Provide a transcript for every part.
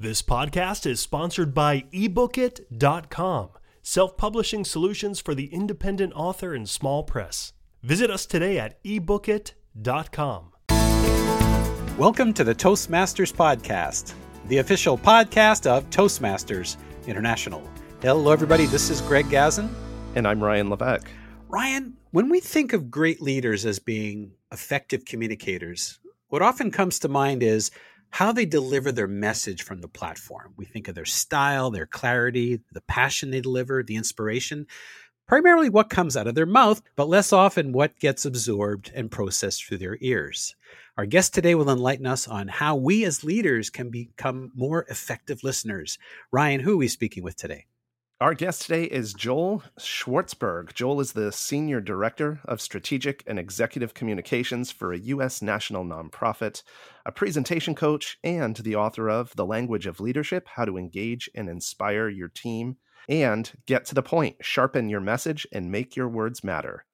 This podcast is sponsored by ebookit.com, self publishing solutions for the independent author and small press. Visit us today at ebookit.com. Welcome to the Toastmasters Podcast, the official podcast of Toastmasters International. Hello, everybody. This is Greg Gazin. And I'm Ryan Levesque. Ryan, when we think of great leaders as being effective communicators, what often comes to mind is how they deliver their message from the platform. We think of their style, their clarity, the passion they deliver, the inspiration, primarily what comes out of their mouth, but less often what gets absorbed and processed through their ears. Our guest today will enlighten us on how we as leaders can become more effective listeners. Ryan, who are we speaking with today? Our guest today is Joel Schwartzberg. Joel is the Senior Director of Strategic and Executive Communications for a U.S. national nonprofit, a presentation coach, and the author of The Language of Leadership How to Engage and Inspire Your Team, and Get to the Point, Sharpen Your Message, and Make Your Words Matter.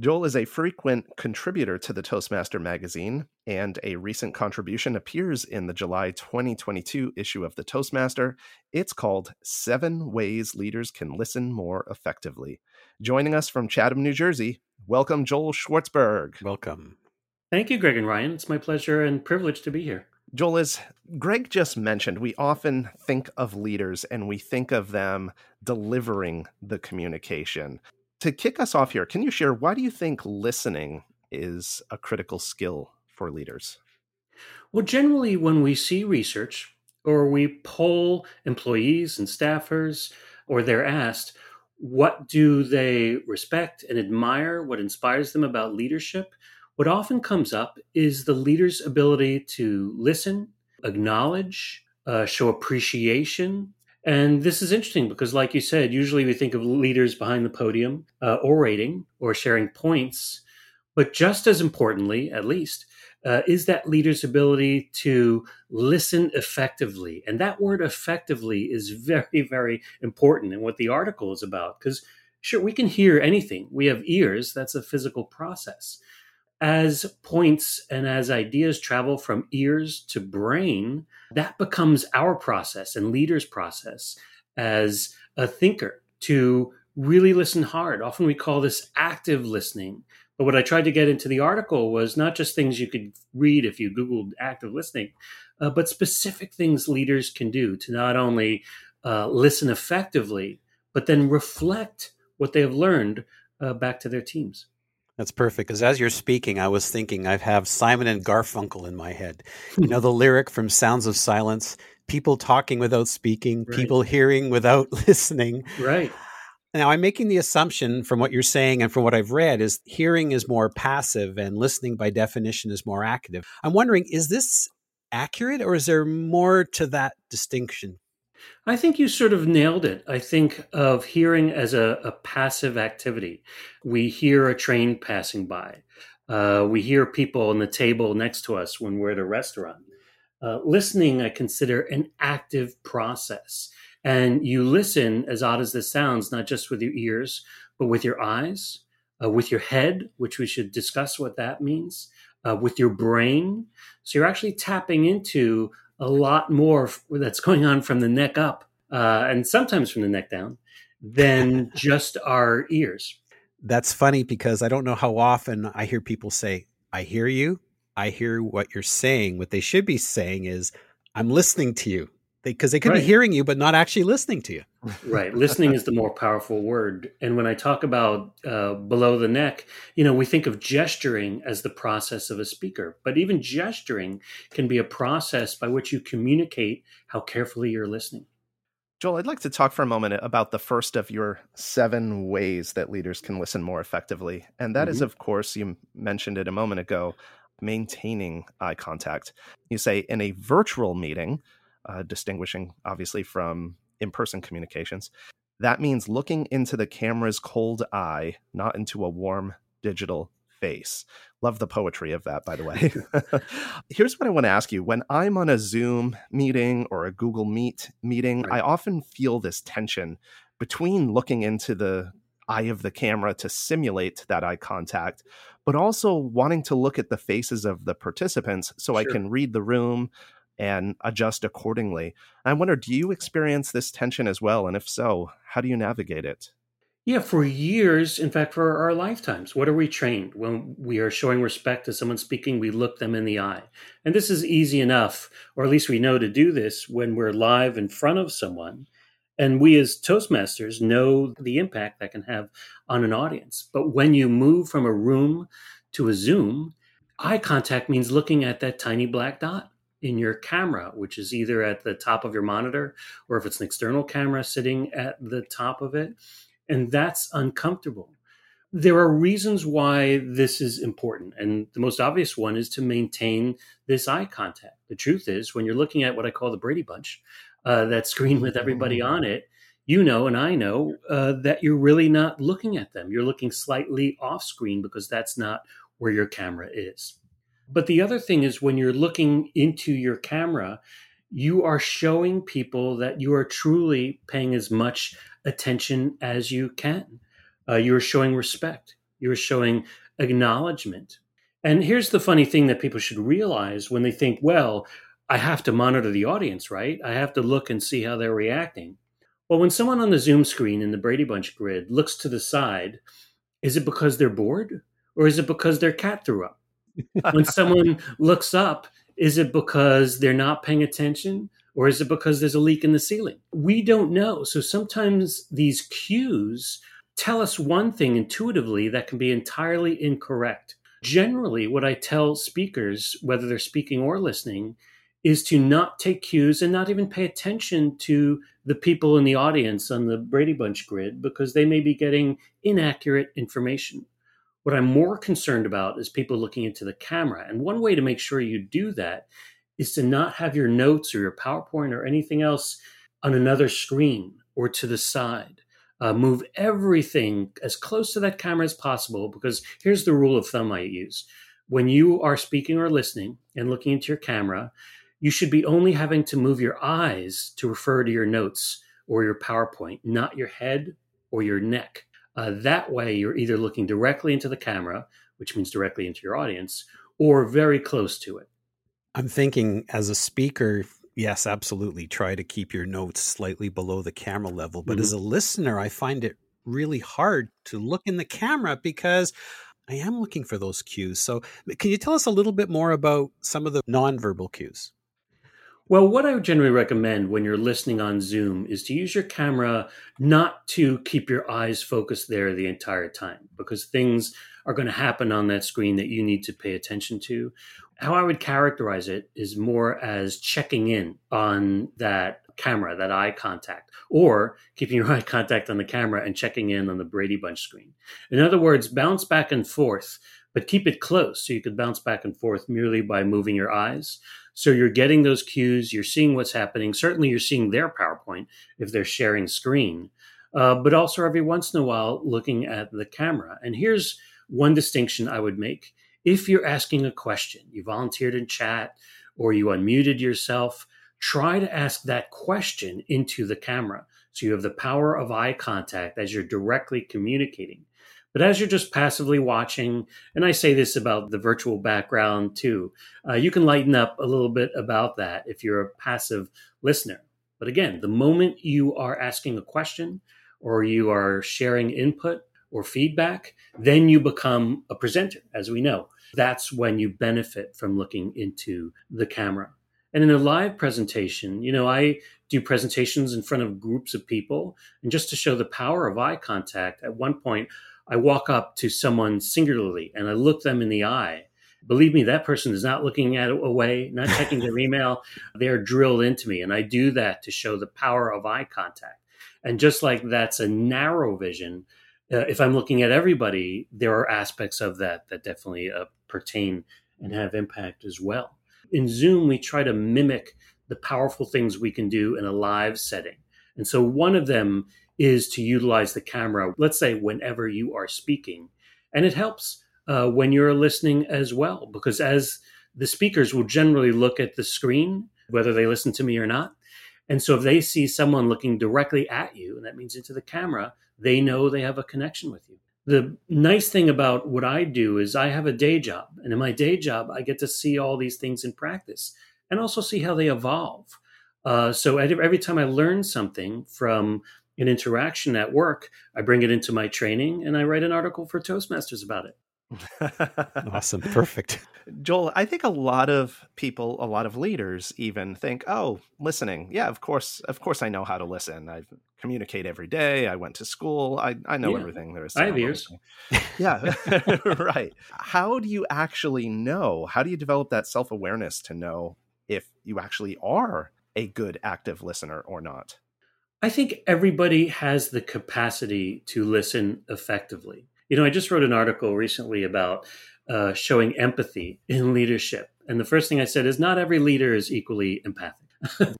Joel is a frequent contributor to the Toastmaster magazine, and a recent contribution appears in the July 2022 issue of the Toastmaster. It's called Seven Ways Leaders Can Listen More Effectively. Joining us from Chatham, New Jersey, welcome Joel Schwartzberg. Welcome. Thank you, Greg and Ryan. It's my pleasure and privilege to be here. Joel, as Greg just mentioned, we often think of leaders and we think of them delivering the communication to kick us off here, can you share why do you think listening is a critical skill for leaders? Well, generally, when we see research or we poll employees and staffers, or they're asked, what do they respect and admire? What inspires them about leadership? What often comes up is the leader's ability to listen, acknowledge, uh, show appreciation, and this is interesting because, like you said, usually we think of leaders behind the podium uh, orating or sharing points. But just as importantly, at least, uh, is that leader's ability to listen effectively. And that word effectively is very, very important in what the article is about. Because, sure, we can hear anything. We have ears, that's a physical process as points and as ideas travel from ears to brain, that becomes our process and leaders' process as a thinker to really listen hard. Often we call this active listening. But what I tried to get into the article was not just things you could read if you Googled active listening, uh, but specific things leaders can do to not only uh, listen effectively, but then reflect what they have learned uh, back to their teams. That's perfect. Because as you're speaking, I was thinking I have Simon and Garfunkel in my head. You know hmm. the lyric from Sounds of Silence: people talking without speaking, right. people hearing without listening. Right. Now, I'm making the assumption from what you're saying and from what I've read is hearing is more passive and listening by definition is more active. I'm wondering, is this accurate or is there more to that distinction? I think you sort of nailed it. I think of hearing as a, a passive activity. We hear a train passing by. Uh, we hear people on the table next to us when we're at a restaurant. Uh, listening, I consider an active process. And you listen, as odd as this sounds, not just with your ears, but with your eyes, uh, with your head, which we should discuss what that means, uh, with your brain. So you're actually tapping into a lot more that's going on from the neck up uh, and sometimes from the neck down than just our ears. That's funny because I don't know how often I hear people say, I hear you. I hear what you're saying. What they should be saying is, I'm listening to you because they, they, could right. be hearing you but not actually listening to you. Right. Listening is the more powerful word. And when i talk about uh, below the neck you know we think of gesturing as the process of a speaker but even gesturing can be a process by which you communicate how carefully you're listening. Joel i'd like to talk for a moment about the first of your seven ways that leaders can listen more effectively. And that mm-hmm. is, of course you mentioned it a moment ago maintaining eye contact. You say in a virtual meeting uh, distinguishing obviously from in person communications. That means looking into the camera's cold eye, not into a warm digital face. Love the poetry of that, by the way. Here's what I want to ask you. When I'm on a Zoom meeting or a Google Meet meeting, right. I often feel this tension between looking into the eye of the camera to simulate that eye contact, but also wanting to look at the faces of the participants so sure. I can read the room, and adjust accordingly. I wonder, do you experience this tension as well? And if so, how do you navigate it? Yeah, for years, in fact, for our lifetimes, what are we trained? When we are showing respect to someone speaking, we look them in the eye. And this is easy enough, or at least we know to do this when we're live in front of someone. And we as Toastmasters know the impact that can have on an audience. But when you move from a room to a Zoom, eye contact means looking at that tiny black dot in your camera, which is either at the top of your monitor or if it's an external camera sitting at the top of it and that's uncomfortable. There are reasons why this is important. And the most obvious one is to maintain this eye contact. The truth is, when you're looking at what I call the Brady Bunch, uh, that screen with everybody mm-hmm. on it, you know, and I know uh, that you're really not looking at them. You're looking slightly off screen because that's not where your camera is. But the other thing is when you're looking into your camera, you are showing people that you are truly paying as much attention as you can. Uh, you're showing respect. You're showing acknowledgement. And here's the funny thing that people should realize when they think, well, I have to monitor the audience, right? I have to look and see how they're reacting. Well, when someone on the Zoom screen in the Brady Bunch grid looks to the side, is it because they're bored or is it because their cat threw up? When someone looks up, is it because they're not paying attention or is it because there's a leak in the ceiling? We don't know. So sometimes these cues tell us one thing intuitively that can be entirely incorrect. Generally, what I tell speakers, whether they're speaking or listening, is to not take cues and not even pay attention to the people in the audience on the Brady Bunch grid because they may be getting inaccurate information. What I'm more concerned about is people looking into the camera. And one way to make sure you do that is to not have your notes or your PowerPoint or anything else on another screen or to the side. Uh, move everything as close to that camera as possible because here's the rule of thumb I use. When you are speaking or listening and looking into your camera, you should be only having to move your eyes to refer to your notes or your PowerPoint, not your head or your neck. Uh, that way, you're either looking directly into the camera, which means directly into your audience, or very close to it. I'm thinking as a speaker, yes, absolutely. Try to keep your notes slightly below the camera level. But mm-hmm. as a listener, I find it really hard to look in the camera because I am looking for those cues. So, can you tell us a little bit more about some of the nonverbal cues? Well, what I would generally recommend when you're listening on Zoom is to use your camera not to keep your eyes focused there the entire time because things are going to happen on that screen that you need to pay attention to how I would characterize it is more as checking in on that camera, that eye contact, or keeping your eye contact on the camera and checking in on the Brady Bunch screen. In other words, bounce back and forth, but keep it close so you could bounce back and forth merely by moving your eyes. So you're getting those cues, you're seeing what's happening. Certainly, you're seeing their PowerPoint if they're sharing screen, uh, but also every once in a while looking at the camera. And here's one distinction I would make if you're asking a question, you volunteered in chat or you unmuted yourself, try to ask that question into the camera. So you have the power of eye contact as you're directly communicating. But as you're just passively watching, and I say this about the virtual background too, uh, you can lighten up a little bit about that if you're a passive listener. But again, the moment you are asking a question or you are sharing input, or feedback, then you become a presenter, as we know. That's when you benefit from looking into the camera. And in a live presentation, you know, I do presentations in front of groups of people. And just to show the power of eye contact, at one point, I walk up to someone singularly and I look them in the eye. Believe me, that person is not looking at away, not checking their email. They're drilled into me. And I do that to show the power of eye contact. And just like that's a narrow vision, uh, if I'm looking at everybody, there are aspects of that that definitely uh, pertain and have impact as well. In Zoom, we try to mimic the powerful things we can do in a live setting. And so one of them is to utilize the camera, let's say, whenever you are speaking. And it helps uh, when you're listening as well, because as the speakers will generally look at the screen, whether they listen to me or not. And so if they see someone looking directly at you, and that means into the camera, they know they have a connection with you. The nice thing about what I do is I have a day job, and in my day job, I get to see all these things in practice. and also see how they evolve. Uh, so every time I learn something from an interaction at work, I bring it into my training and I write an article for Toastmasters about it. awesome. Perfect. Joel, I think a lot of people, a lot of leaders even think, "Oh, listening. Yeah, of course, of course I know how to listen. I communicate every day. I went to school. I, I know yeah. everything there is I have ears. Yeah. right. How do you actually know? How do you develop that self-awareness to know if you actually are a good active listener or not? I think everybody has the capacity to listen effectively. You know, I just wrote an article recently about uh, showing empathy in leadership. And the first thing I said is not every leader is equally empathic.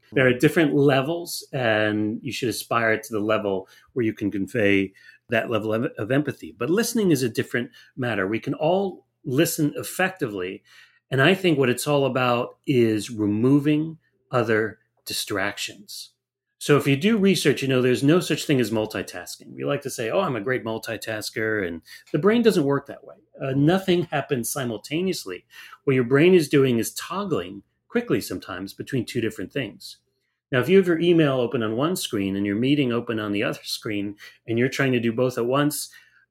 there are different levels, and you should aspire to the level where you can convey that level of, of empathy. But listening is a different matter. We can all listen effectively. And I think what it's all about is removing other distractions. So if you do research, you know, there's no such thing as multitasking. We like to say, oh, I'm a great multitasker. And the brain doesn't work that way. Uh, nothing happens simultaneously. What your brain is doing is toggling quickly sometimes between two different things. Now, if you have your email open on one screen and your meeting open on the other screen, and you're trying to do both at once,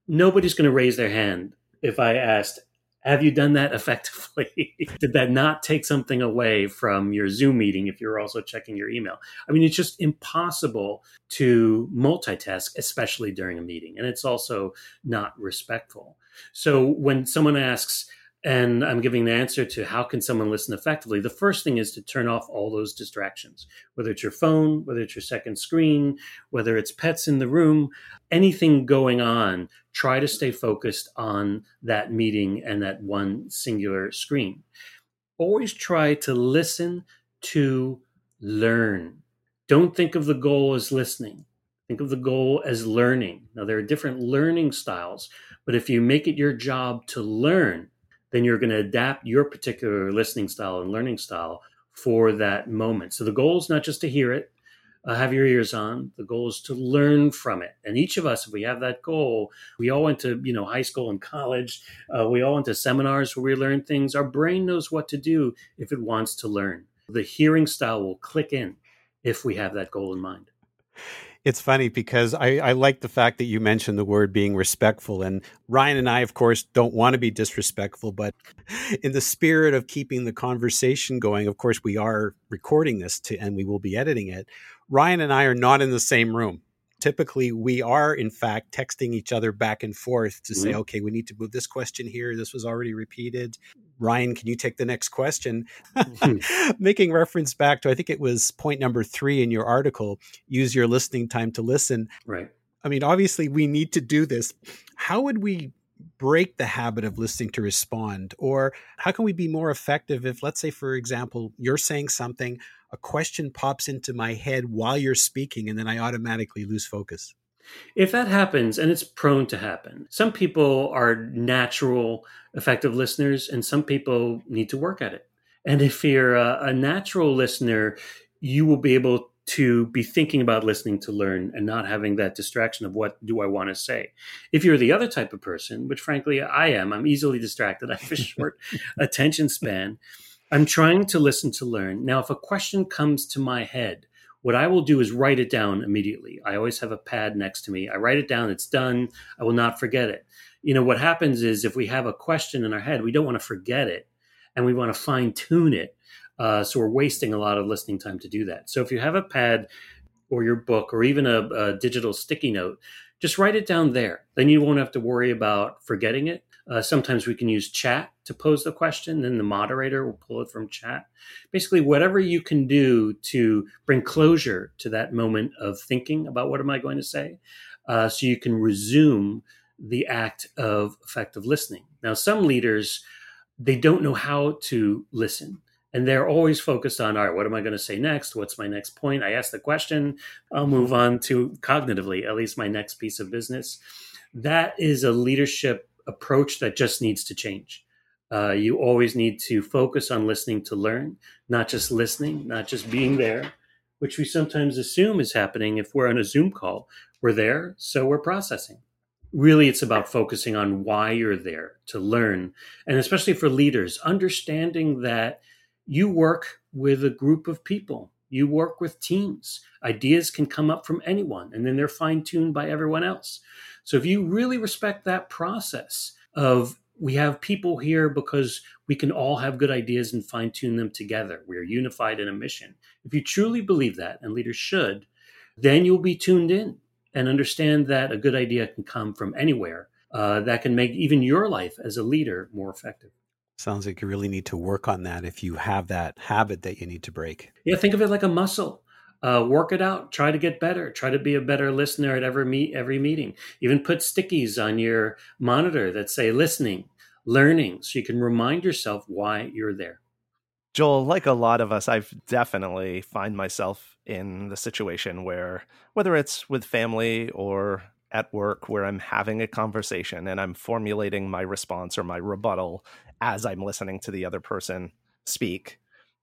nobody's going to raise their hand if I asked, have you done that effectively? Did that not take something away from your Zoom meeting if you're also checking your email? I mean, it's just impossible to multitask, especially during a meeting. And it's also not respectful. So when someone asks, and I'm giving an answer to how can someone listen effectively. The first thing is to turn off all those distractions, whether it's your phone, whether it's your second screen, whether it's pets in the room, anything going on. Try to stay focused on that meeting and that one singular screen. Always try to listen to learn. Don't think of the goal as listening. Think of the goal as learning. Now, there are different learning styles, but if you make it your job to learn, then you're going to adapt your particular listening style and learning style for that moment. So the goal is not just to hear it, uh, have your ears on. The goal is to learn from it. And each of us, if we have that goal, we all went to you know high school and college. Uh, we all went to seminars where we learn things. Our brain knows what to do if it wants to learn. The hearing style will click in if we have that goal in mind it's funny because I, I like the fact that you mentioned the word being respectful. And Ryan and I, of course, don't want to be disrespectful, but in the spirit of keeping the conversation going, of course, we are recording this to, and we will be editing it. Ryan and I are not in the same room typically we are in fact texting each other back and forth to mm-hmm. say okay we need to move this question here. This was already repeated. Ryan can you take the next question? Mm-hmm. making reference back to i think it was point number three in your article use your listening time to listen. Right. I mean obviously we need to do this. How would we break the habit of listening to respond or how can we be more effective if let's say for example you're saying something a question pops into my head while you're speaking and then I automatically lose focus. If that happens, and it's prone to happen, some people are natural, effective listeners, and some people need to work at it. And if you're a, a natural listener, you will be able to be thinking about listening to learn and not having that distraction of what do I want to say. If you're the other type of person, which frankly I am, I'm easily distracted. I have a short attention span. I'm trying to listen to learn. Now, if a question comes to my head, what I will do is write it down immediately. I always have a pad next to me. I write it down, it's done. I will not forget it. You know, what happens is if we have a question in our head, we don't want to forget it and we want to fine tune it. Uh, so we're wasting a lot of listening time to do that. So if you have a pad or your book or even a, a digital sticky note, just write it down there. Then you won't have to worry about forgetting it. Uh, sometimes we can use chat to pose the question, then the moderator will pull it from chat. Basically, whatever you can do to bring closure to that moment of thinking about what am I going to say, uh, so you can resume the act of effective listening. Now, some leaders, they don't know how to listen. And they're always focused on, all right, what am I going to say next? What's my next point? I ask the question, I'll move on to cognitively, at least my next piece of business. That is a leadership approach that just needs to change. Uh, you always need to focus on listening to learn, not just listening, not just being there, which we sometimes assume is happening if we're on a Zoom call. We're there, so we're processing. Really, it's about focusing on why you're there to learn. And especially for leaders, understanding that you work with a group of people. You work with teams. Ideas can come up from anyone, and then they're fine tuned by everyone else. So if you really respect that process of we have people here because we can all have good ideas and fine tune them together. We are unified in a mission. If you truly believe that, and leaders should, then you'll be tuned in and understand that a good idea can come from anywhere. Uh, that can make even your life as a leader more effective. Sounds like you really need to work on that if you have that habit that you need to break. Yeah, think of it like a muscle. Uh, work it out. Try to get better. Try to be a better listener at every meet every meeting. Even put stickies on your monitor that say listening, learning, so you can remind yourself why you're there. Joel, like a lot of us, I've definitely find myself in the situation where whether it's with family or at work where I'm having a conversation and I'm formulating my response or my rebuttal as I'm listening to the other person speak.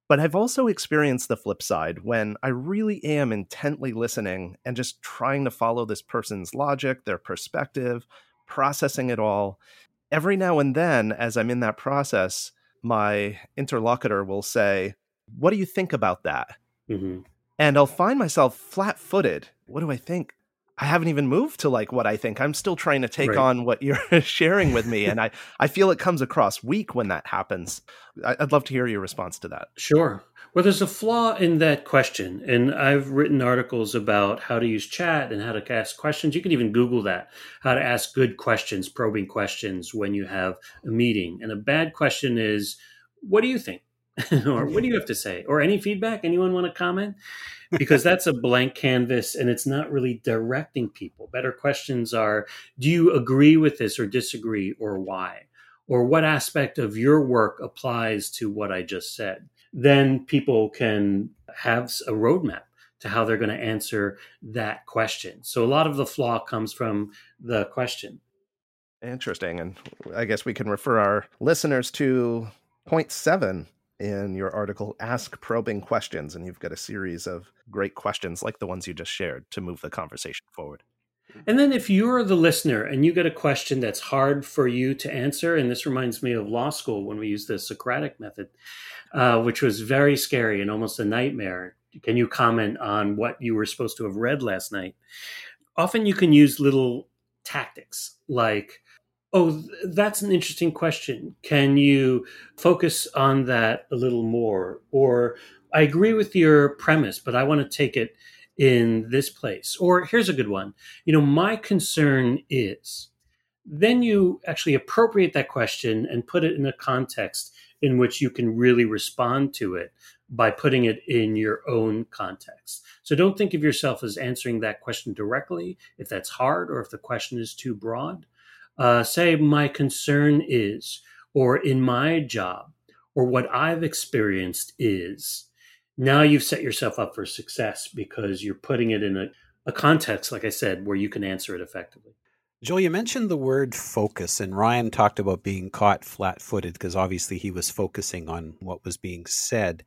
But I've also experienced the flip side when I really am intently listening and just trying to follow this person's logic, their perspective, processing it all. Every now and then, as I'm in that process, my interlocutor will say, What do you think about that? Mm-hmm. And I'll find myself flat footed. What do I think? I haven't even moved to like what I think. I'm still trying to take right. on what you're sharing with me. And I, I feel it comes across weak when that happens. I'd love to hear your response to that. Sure. Well, there's a flaw in that question. And I've written articles about how to use chat and how to ask questions. You can even Google that how to ask good questions, probing questions when you have a meeting. And a bad question is, what do you think? or what do you have to say? Or any feedback? Anyone want to comment? because that's a blank canvas and it's not really directing people. Better questions are do you agree with this or disagree or why? Or what aspect of your work applies to what I just said? Then people can have a roadmap to how they're going to answer that question. So a lot of the flaw comes from the question. Interesting. And I guess we can refer our listeners to point seven in your article Ask Probing Questions, and you've got a series of great questions like the ones you just shared to move the conversation forward. And then, if you're the listener and you get a question that's hard for you to answer, and this reminds me of law school when we used the Socratic method, uh, which was very scary and almost a nightmare. Can you comment on what you were supposed to have read last night? Often you can use little tactics like, Oh, that's an interesting question. Can you focus on that a little more? Or I agree with your premise, but I want to take it in this place. Or here's a good one. You know, my concern is then you actually appropriate that question and put it in a context in which you can really respond to it by putting it in your own context. So don't think of yourself as answering that question directly if that's hard or if the question is too broad uh, say my concern is, or in my job, or what I've experienced is, now you've set yourself up for success because you're putting it in a, a context, like I said, where you can answer it effectively. Joel, you mentioned the word focus, and Ryan talked about being caught flat footed because obviously he was focusing on what was being said.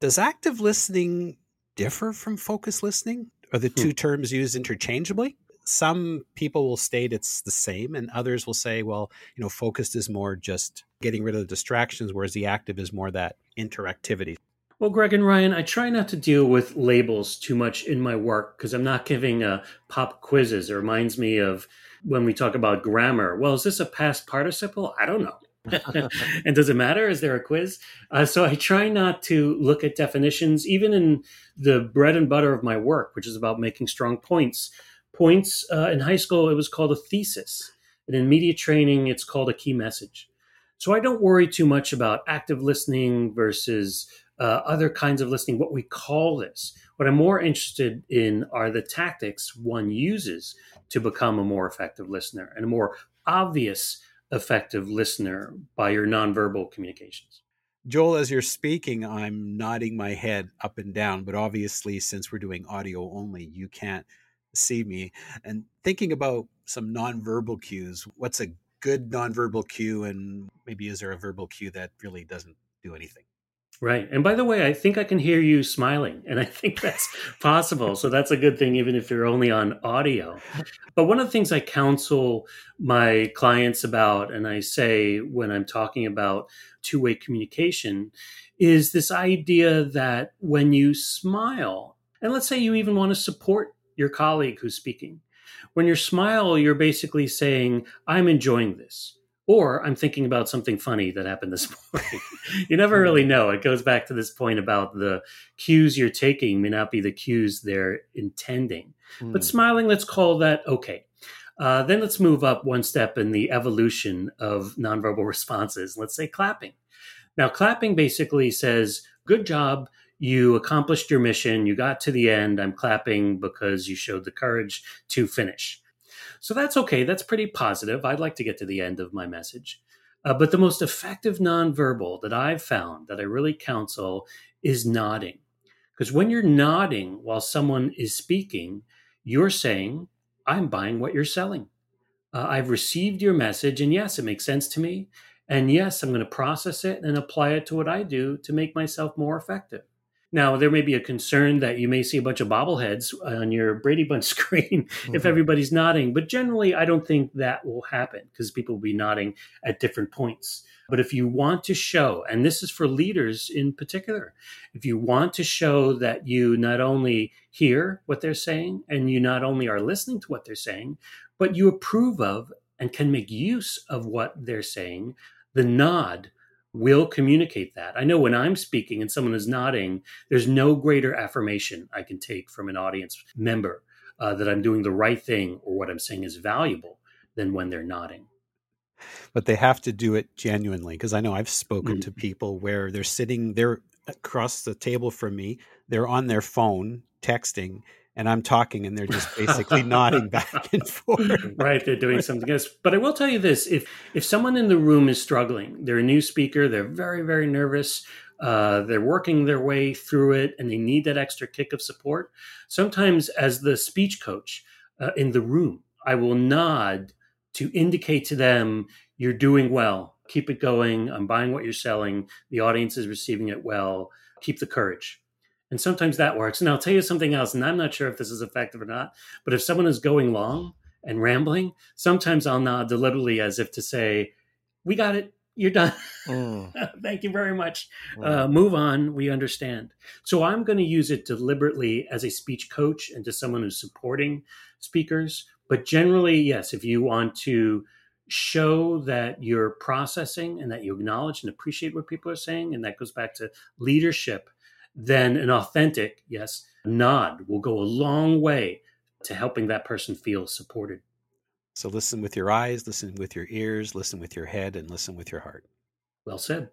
Does active listening differ from focus listening? Are the hmm. two terms used interchangeably? Some people will state it's the same and others will say well you know focused is more just getting rid of the distractions whereas the active is more that interactivity. Well greg and ryan i try not to deal with labels too much in my work because i'm not giving uh, pop quizzes. It reminds me of when we talk about grammar. Well is this a past participle? I don't know. And does it matter? Is there a quiz? Uh, so I try not to look at definitions, even in the bread and butter of my work, which is about making strong points points. Uh, in high school, it was called a thesis. And in media training, it's called a key message. So I don't worry too much about active listening versus uh, other kinds of listening, what we call this. What I'm more interested in are the tactics one uses to become a more effective listener and a more obvious effective listener by your nonverbal communications. Joel, as you're speaking, I'm nodding my head up and down, but obviously, since we're doing audio only, you can't see me and thinking about some nonverbal cues. What's a good nonverbal cue, and maybe is there a verbal cue that really doesn't do anything? Right. And by the way, I think I can hear you smiling, and I think that's possible. So that's a good thing, even if you're only on audio. But one of the things I counsel my clients about, and I say when I'm talking about two way communication, is this idea that when you smile, and let's say you even want to support your colleague who's speaking, when you smile, you're basically saying, I'm enjoying this or I'm thinking about something funny that happened this morning. you never really know. It goes back to this point about the cues you're taking may not be the cues they're intending. Mm. But smiling, let's call that okay. Uh, then let's move up one step in the evolution of nonverbal responses. Let's say clapping. Now, clapping basically says, Good job. You accomplished your mission. You got to the end. I'm clapping because you showed the courage to finish. So that's okay. That's pretty positive. I'd like to get to the end of my message. Uh, but the most effective nonverbal that I've found that I really counsel is nodding. Because when you're nodding while someone is speaking, you're saying, I'm buying what you're selling. Uh, I've received your message, and yes, it makes sense to me. And yes, I'm going to process it and apply it to what I do to make myself more effective. Now, there may be a concern that you may see a bunch of bobbleheads on your Brady Bunch screen mm-hmm. if everybody's nodding, but generally, I don't think that will happen because people will be nodding at different points. But if you want to show, and this is for leaders in particular, if you want to show that you not only hear what they're saying and you not only are listening to what they're saying, but you approve of and can make use of what they're saying, the nod will communicate that. I know when I'm speaking and someone is nodding, there's no greater affirmation I can take from an audience member uh, that I'm doing the right thing or what I'm saying is valuable than when they're nodding. But they have to do it genuinely because I know I've spoken mm-hmm. to people where they're sitting, they're across the table from me, they're on their phone texting, and I'm talking and they're just basically nodding back and forth. Right, they're doing something else. But I will tell you this: if if someone in the room is struggling, they're a new speaker, they're very very nervous, uh, they're working their way through it, and they need that extra kick of support. Sometimes, as the speech coach uh, in the room, I will nod to indicate to them you're doing well. Keep it going. I'm buying what you're selling. The audience is receiving it well. Keep the courage and sometimes that works. And I'll tell you something else, and I'm not sure if this is effective or not, but if someone is going long and rambling, sometimes I'll nod deliberately as if to say, We got it. You're done. Mm. Thank you very much. Mm. Uh, move on. We understand. So I'm going to use it deliberately as a speech coach and to someone who's supporting speakers. But generally, yes, if you want to show that you're processing and that you acknowledge and appreciate what people are saying, and that goes back to leadership then an authentic, yes, nod will go a long way to helping that person feel supported. So listen with your eyes, listen with your ears, listen with your head, and listen with your heart. Well said.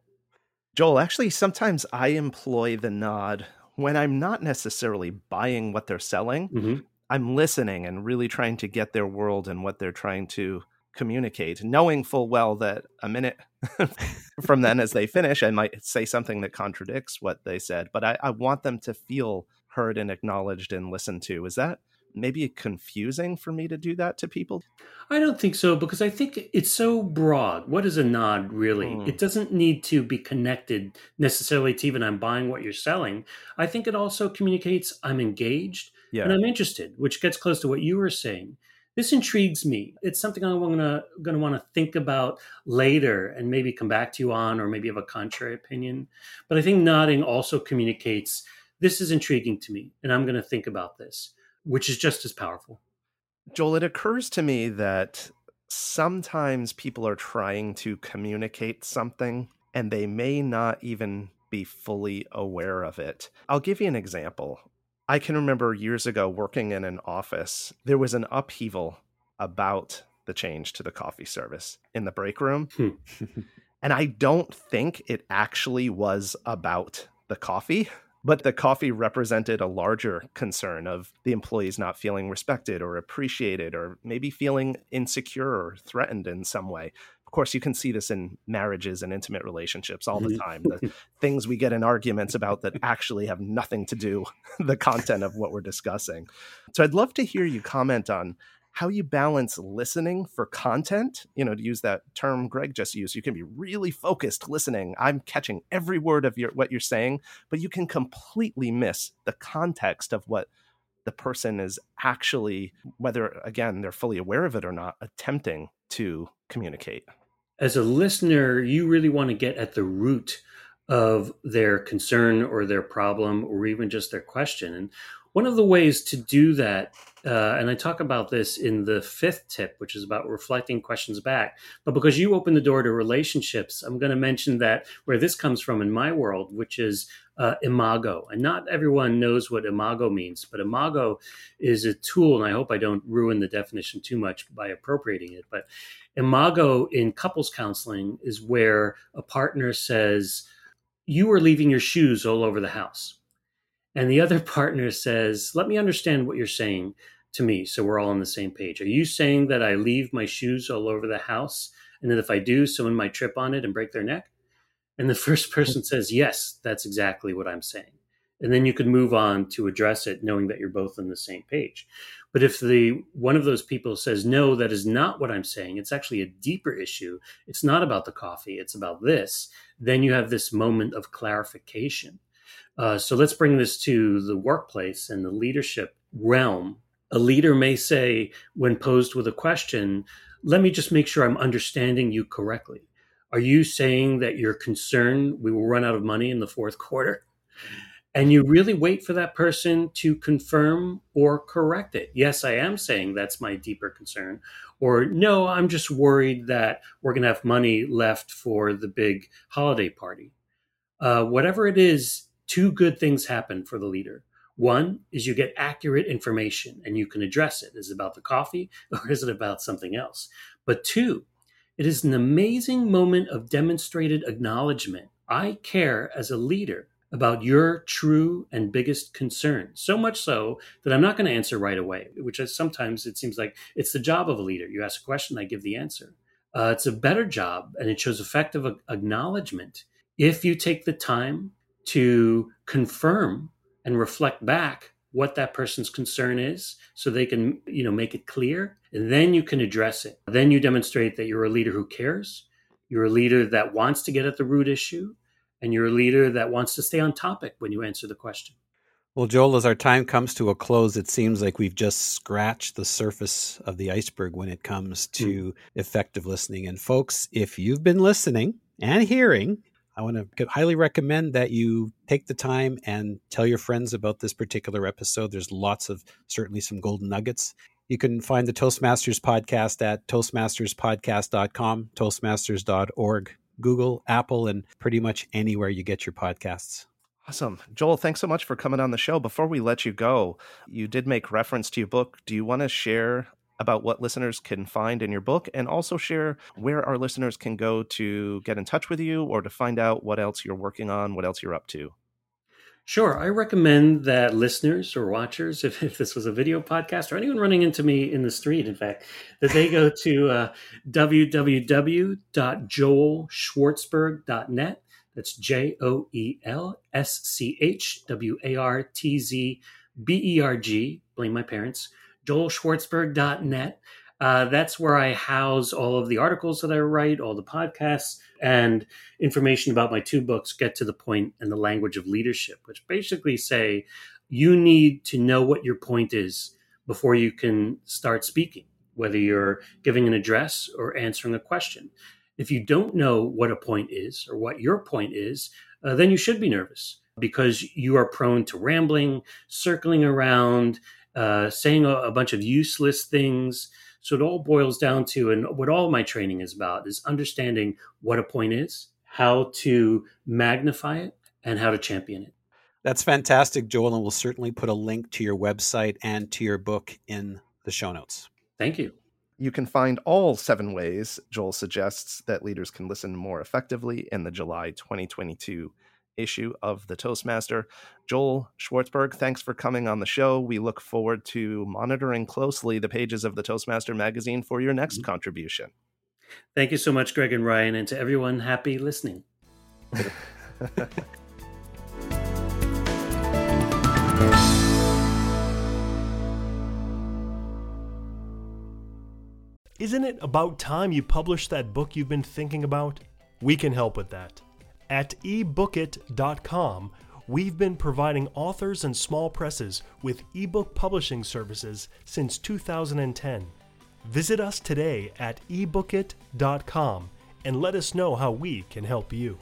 Joel, actually, sometimes I employ the nod when I'm not necessarily buying what they're selling. Mm-hmm. I'm listening and really trying to get their world and what they're trying to communicate, knowing full well that a minute from then, as they finish, I might say something that contradicts what they said. But I, I want them to feel heard and acknowledged and listened to. Is that maybe confusing for me to do that to people? I don't think so because I think it's so broad. What is a nod really? Mm. It doesn't need to be connected necessarily to even I'm buying what you're selling. I think it also communicates I'm engaged yeah. and I'm interested, which gets close to what you were saying this intrigues me. It's something I'm gonna gonna want to think about later and maybe come back to you on, or maybe have a contrary opinion. But I think nodding also communicates this is intriguing to me, and I'm gonna think about this, which is just as powerful. Joel, it occurs to me that sometimes people are trying to communicate something and they may not even be fully aware of it. I'll give you an example. I can remember years ago working in an office, there was an upheaval about the change to the coffee service in the break room. Hmm. and I don't think it actually was about the coffee, but the coffee represented a larger concern of the employees not feeling respected or appreciated or maybe feeling insecure or threatened in some way course, you can see this in marriages and intimate relationships all the mm-hmm. time. The things we get in arguments about that actually have nothing to do the content of what we're discussing. So I'd love to hear you comment on how you balance listening for content, you know, to use that term Greg just used, you can be really focused listening. I'm catching every word of your what you're saying, but you can completely miss the context of what the person is actually whether again they're fully aware of it or not attempting to communicate. As a listener, you really want to get at the root of their concern or their problem or even just their question. And one of the ways to do that, uh, and I talk about this in the fifth tip, which is about reflecting questions back. But because you open the door to relationships, I'm going to mention that where this comes from in my world, which is uh, imago. And not everyone knows what imago means, but imago is a tool, and I hope I don't ruin the definition too much by appropriating it. But imago in couples counseling is where a partner says, You are leaving your shoes all over the house and the other partner says, Let me understand what you're saying to me so we're all on the same page. Are you saying that I leave my shoes all over the house and that if I do, someone might trip on it and break their neck? And the first person says, Yes, that's exactly what I'm saying. And then you could move on to address it knowing that you're both on the same page. But if the one of those people says, No, that is not what I'm saying, it's actually a deeper issue. It's not about the coffee, it's about this, then you have this moment of clarification uh, so let's bring this to the workplace and the leadership realm. A leader may say, when posed with a question, let me just make sure I'm understanding you correctly. Are you saying that you're concerned we will run out of money in the fourth quarter? And you really wait for that person to confirm or correct it. Yes, I am saying that's my deeper concern. Or no, I'm just worried that we're going to have money left for the big holiday party. Uh, whatever it is, two good things happen for the leader. One is you get accurate information and you can address it. Is it about the coffee or is it about something else? But two, it is an amazing moment of demonstrated acknowledgement. I care as a leader about your true and biggest concern. So much so that I'm not going to answer right away, which is sometimes it seems like it's the job of a leader. You ask a question, I give the answer. Uh, it's a better job and it shows effective acknowledgement if you take the time to confirm and reflect back what that person's concern is so they can you know make it clear and then you can address it. Then you demonstrate that you're a leader who cares. You're a leader that wants to get at the root issue and you're a leader that wants to stay on topic when you answer the question. Well joel as our time comes to a close it seems like we've just scratched the surface of the iceberg when it comes to mm. effective listening. And folks if you've been listening and hearing I want to highly recommend that you take the time and tell your friends about this particular episode. There's lots of certainly some golden nuggets. You can find the Toastmasters podcast at toastmasterspodcast.com, toastmasters.org, Google, Apple, and pretty much anywhere you get your podcasts. Awesome. Joel, thanks so much for coming on the show. Before we let you go, you did make reference to your book. Do you want to share about what listeners can find in your book and also share where our listeners can go to get in touch with you or to find out what else you're working on, what else you're up to. Sure. I recommend that listeners or watchers, if, if this was a video podcast or anyone running into me in the street, in fact, that they go to uh, www.joelschwartzberg.net. That's J O E L S C H W A R T Z B E R G. Blame my parents joelschwartzberg.net. Uh, that's where I house all of the articles that I write, all the podcasts, and information about my two books, Get to the Point and The Language of Leadership, which basically say you need to know what your point is before you can start speaking, whether you're giving an address or answering a question. If you don't know what a point is or what your point is, uh, then you should be nervous because you are prone to rambling, circling around, uh, saying a, a bunch of useless things. So it all boils down to, and what all my training is about, is understanding what a point is, how to magnify it, and how to champion it. That's fantastic, Joel. And we'll certainly put a link to your website and to your book in the show notes. Thank you. You can find all seven ways Joel suggests that leaders can listen more effectively in the July 2022 issue of the Toastmaster. Joel Schwartzberg, thanks for coming on the show. We look forward to monitoring closely the pages of the Toastmaster magazine for your next mm-hmm. contribution. Thank you so much, Greg and Ryan, and to everyone happy listening. Isn't it about time you published that book you've been thinking about? We can help with that. At ebookit.com, we've been providing authors and small presses with ebook publishing services since 2010. Visit us today at ebookit.com and let us know how we can help you.